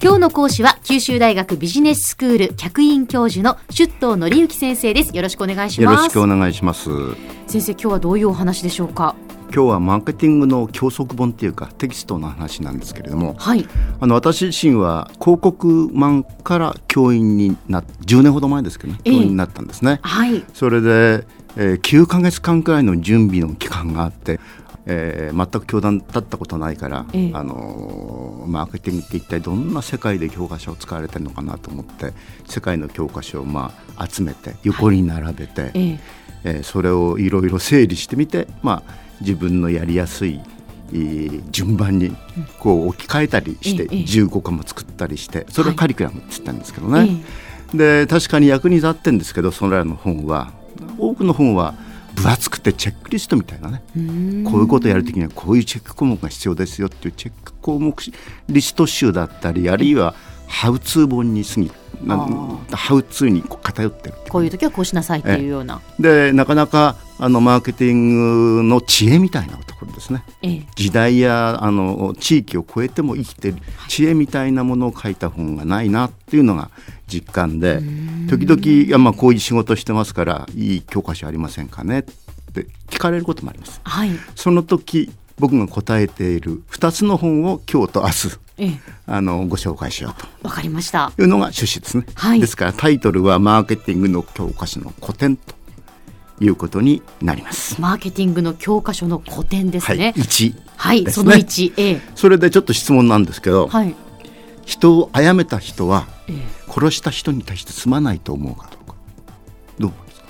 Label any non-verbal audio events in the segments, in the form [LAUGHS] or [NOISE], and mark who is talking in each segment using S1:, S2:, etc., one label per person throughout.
S1: 今日の講師は九州大学ビジネススクール客員教授の出頭則之先生です。よろしくお願いします。
S2: よろしくお願いします。
S1: 先生今日はどういうお話でしょうか？
S2: 今日はマーケティングの教則本っていうかテキストの話なんですけれども、
S1: はい、
S2: あの私自身は広告マンから教員になって10年ほど前ですけどね教員になったんですね、
S1: はい、
S2: それで、えー、9か月間くらいの準備の期間があってえー、全く教団立ったことないから、ええ、あのマーケティングって一体どんな世界で教科書を使われてるのかなと思って世界の教科書をまあ集めて横に並べて、はい、ええ。ー、それをいろいろ整理してみて、まあ、自分のやりやすい順番にこう置き換えたりして15個も作ったりしてそれをカリキュラムって言ったんですけどね、で確かに役に立ってるんですけどそれらの本は多くの本は分厚くてチェックリストみたいなね。こういうことをやるときにはこういうチェック項目が必要ですよっていうチェック項目リスト集だったりあるいはハウツー本に過ぎハウツーに偏ってる
S1: こういう時はこうしなさいっていうような。
S2: でなかなかあのマーケティングの知恵みたいなところですね、ええ、時代やあの地域を超えても生きてる知恵みたいなものを書いた本がないなっていうのが実感で時々いやまあこういう仕事してますからいい教科書ありませんかねって聞かれることもあります。
S1: はい、
S2: その時僕が答えている2つの本を今日と明日ええ、あのご紹介しようと。
S1: わかりました。
S2: いうのが趣旨ですね、はい、ですからタイトルは「マーケティングの教科書の古典」ということになります。
S1: マーケティングの教科書の古典ですね、
S2: はい、1、
S1: はい、その1、ええ、
S2: それでちょっと質問なんですけど、はい、人を殺めた人は、ええ、殺した人に対してすまないと思うかどうか。どう思いますか？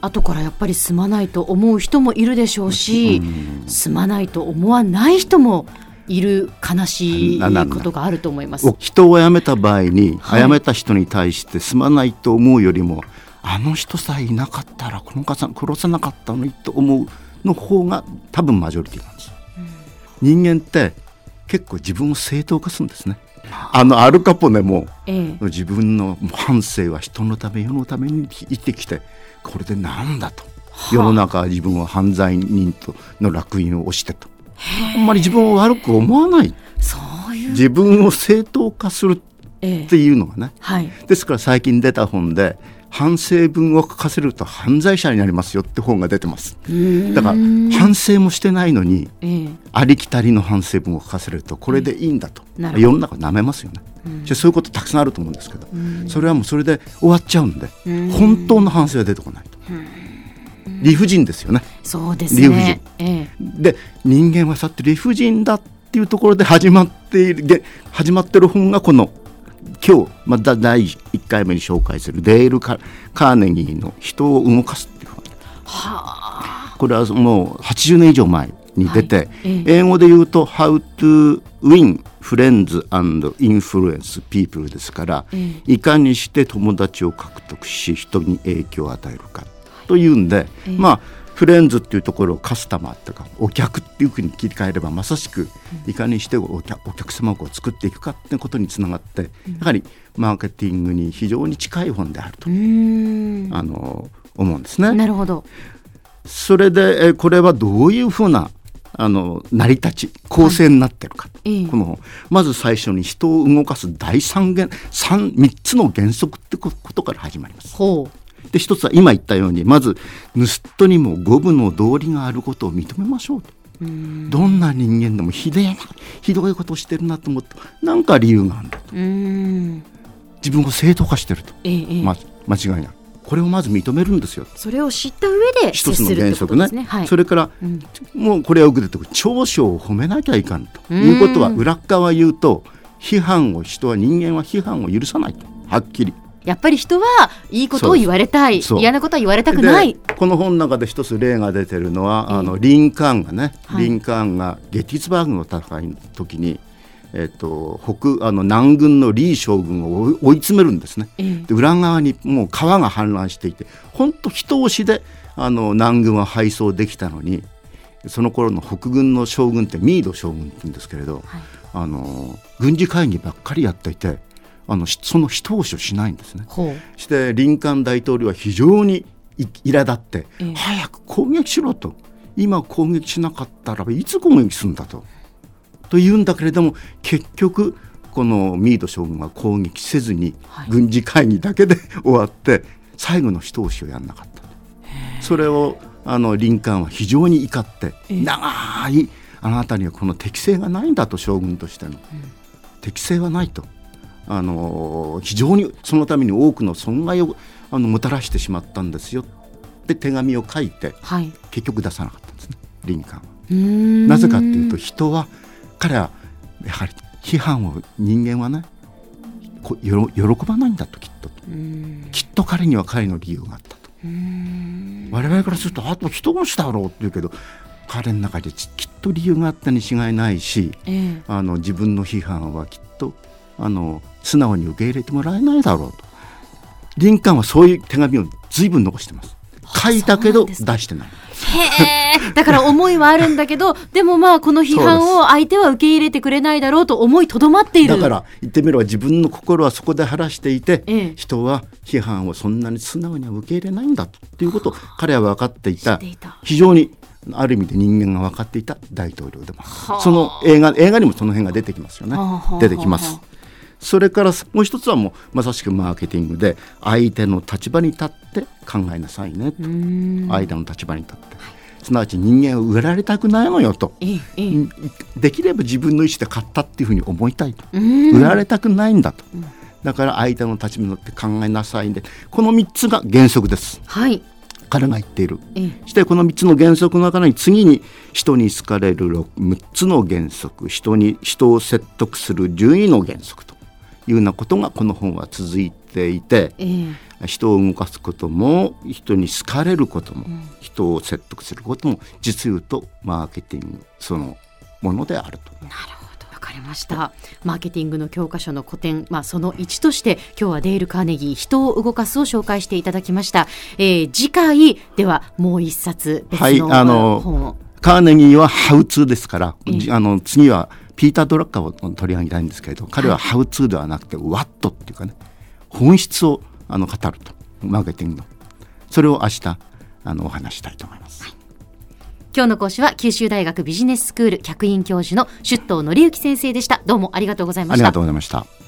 S1: 後からやっぱりすまないと思う人もいるでしょうし、すまないと思わない人もいる悲しいことがあると思います。
S2: 人を殺めた場合に、はい、殺めた人に対してすまないと思うよりもあの人さえいなかったらこの方殺せなかったのにと思うの方が多分マジョリティなんです、うん、人間って結構自分を正当化するんですね。あのアルカポネも、ええ、自分の半生は人のため世のために生きてきてこれでなんだと。世の中は自分は犯罪人との烙印を押してと。あんまり自分を悪く思わない。
S1: そういう。
S2: 自分を正当化するっていうのがね、えはい、ですから最近出た本で反省文を書かせると犯罪者になりますよって本が出てます。だから反省もしてないのに、ええ、ありきたりの反省文を書かせるとこれでいいんだと、え、世の中なめますよね、じゃそういうことたくさんあると思うんですけどそれはもうそれで終わっちゃうんで本当の反省は出てこないと。理不尽ですよね。
S1: そうですね。理不尽。え
S2: え、で人間はさって理不尽だっていうところで始まっているで始まってる本がこの今日また第1回目に紹介するデールカ・カーネギーの「人を動かす」っていう本。はあ。これはもう80年以上前に出て、はいええ、英語で言うと「How to Win Friends and Influence People」ですから、え、いかにして友達を獲得し人に影響を与えるか。というんで、えー、まあフレンズっていうところをカスタマーとかお客っていうふうに切り替えればまさしくいかにしてお客様を作っていくかってことにつながってやはりマーケティングに非常に近い本であるとあの思うんですね。
S1: なるほど。
S2: それでこれはどういうふうなあの成り立ち構成になってるか、はい、このまず最初に人を動かす第三元三三つの原則ってことから始まります。
S1: ほう
S2: で一つは今言ったようにまず盗人にも五分の道理があることを認めましょうと。どんな人間でもひでえなひどいことをしてるなと思って何か理由があるんだと。自分を正当化してると、ええま、間違いない。これをまず認めるんですよ。
S1: それを知った上で
S2: 一つの原則ね、ねはい、それから、うん、もうこれは受けて長所を褒めなきゃいかんと。いうことは裏側言うと批判を人は人間は批判を許さないと。はっきり
S1: やっぱり人はいいことを言われたい。嫌なことは言われたくない。
S2: この本の中で一つ例が出てるのは、えー、あのリンカーンがね、はい、リンカーンがゲティズバーグの戦いの時にえっと、北あの南軍のリー将軍を追い詰めるんですね、えー、で裏側にもう川が氾濫していて本当人押しであの南軍は敗走できたのにその頃の北軍の将軍ってミード将軍って言うんですけれど、はい、あの軍事会議ばっかりやっていてあのその一押しをしないんですね。してリンカーン大統領は非常に苛立って、えー、早く攻撃しろと。今攻撃しなかったらいつ攻撃するんだと。というんだけれども結局このミード将軍は攻撃せずに軍事会議だけで [LAUGHS] 終わって最後の一押しをやらなかった。それをあのリンカーンは非常に怒って長いあなたにはこの適性がないんだと将軍としての、適性はないとあの非常にそのために多くの損害をあのもたらしてしまったんですよ。って手紙を書いて、はい、結局出さなかったんですね。リンカーンは。なぜかっていうと人は彼はやはり批判を人間はね喜ばないんだときっときっと彼には彼の理由があったと。我々からするとあと人殺しだろうって言うけど彼の中できっと理由があったに違いないし、えー、あの自分の批判はきっとあの素直に受け入れてもらえないだろうと。リンカーンはそういう手紙を随分残してます。書いたけど出してない。
S1: へえ。だから思いはあるんだけど [LAUGHS] でもまあこの批判を相手は受け入れてくれないだろうと思いとどまっている。
S2: だから言ってみれば自分の心はそこで晴らしていて、ええ、人は批判をそんなに素直には受け入れないんだということを彼は分かっていた。非常にある意味で人間が分かっていた大統領でもその映画映画にもその辺が出てきますよね。出てきますそれからもう一つはもうまさしくマーケティングで相手の立場に立って考えなさいねと。相手の立場に立って。すなわち人間を売られたくないのよと、できれば自分の意思で買ったっていうふうに思いたいと。売られたくないんだと、だから相手の立場に乗って考えなさいんでこの3つが原則です。
S1: はい。
S2: 彼が言っている、そしてこの3つの原則の中に次に人に好かれる6つの原則。人に人を説得する順位の原則というようなことがこの本は続いていて、えー、人を動かすことも人に好かれることも、うん、人を説得することも実言うとマーケティングそのものであると。
S1: なるほどわかりました。マーケティングの教科書の古典、まあ、その1として今日はデール・カーネギー人を動かすを紹介していただきました、えー、次回ではもう一冊別の本を、はい、
S2: カーネギーはハウツーですから、えー、あの次はピーター・ドラッカーを取り上げたいんですけれど彼はハウツーではなくてワットっていうかね本質をあの語るとマーケティングの。それを明日あのお話したいと思います。はい。
S1: 今日の講師は九州大学ビジネススクール客員教授の出頭則之先生でした。どうもありがとうございました。あ
S2: りがとうございました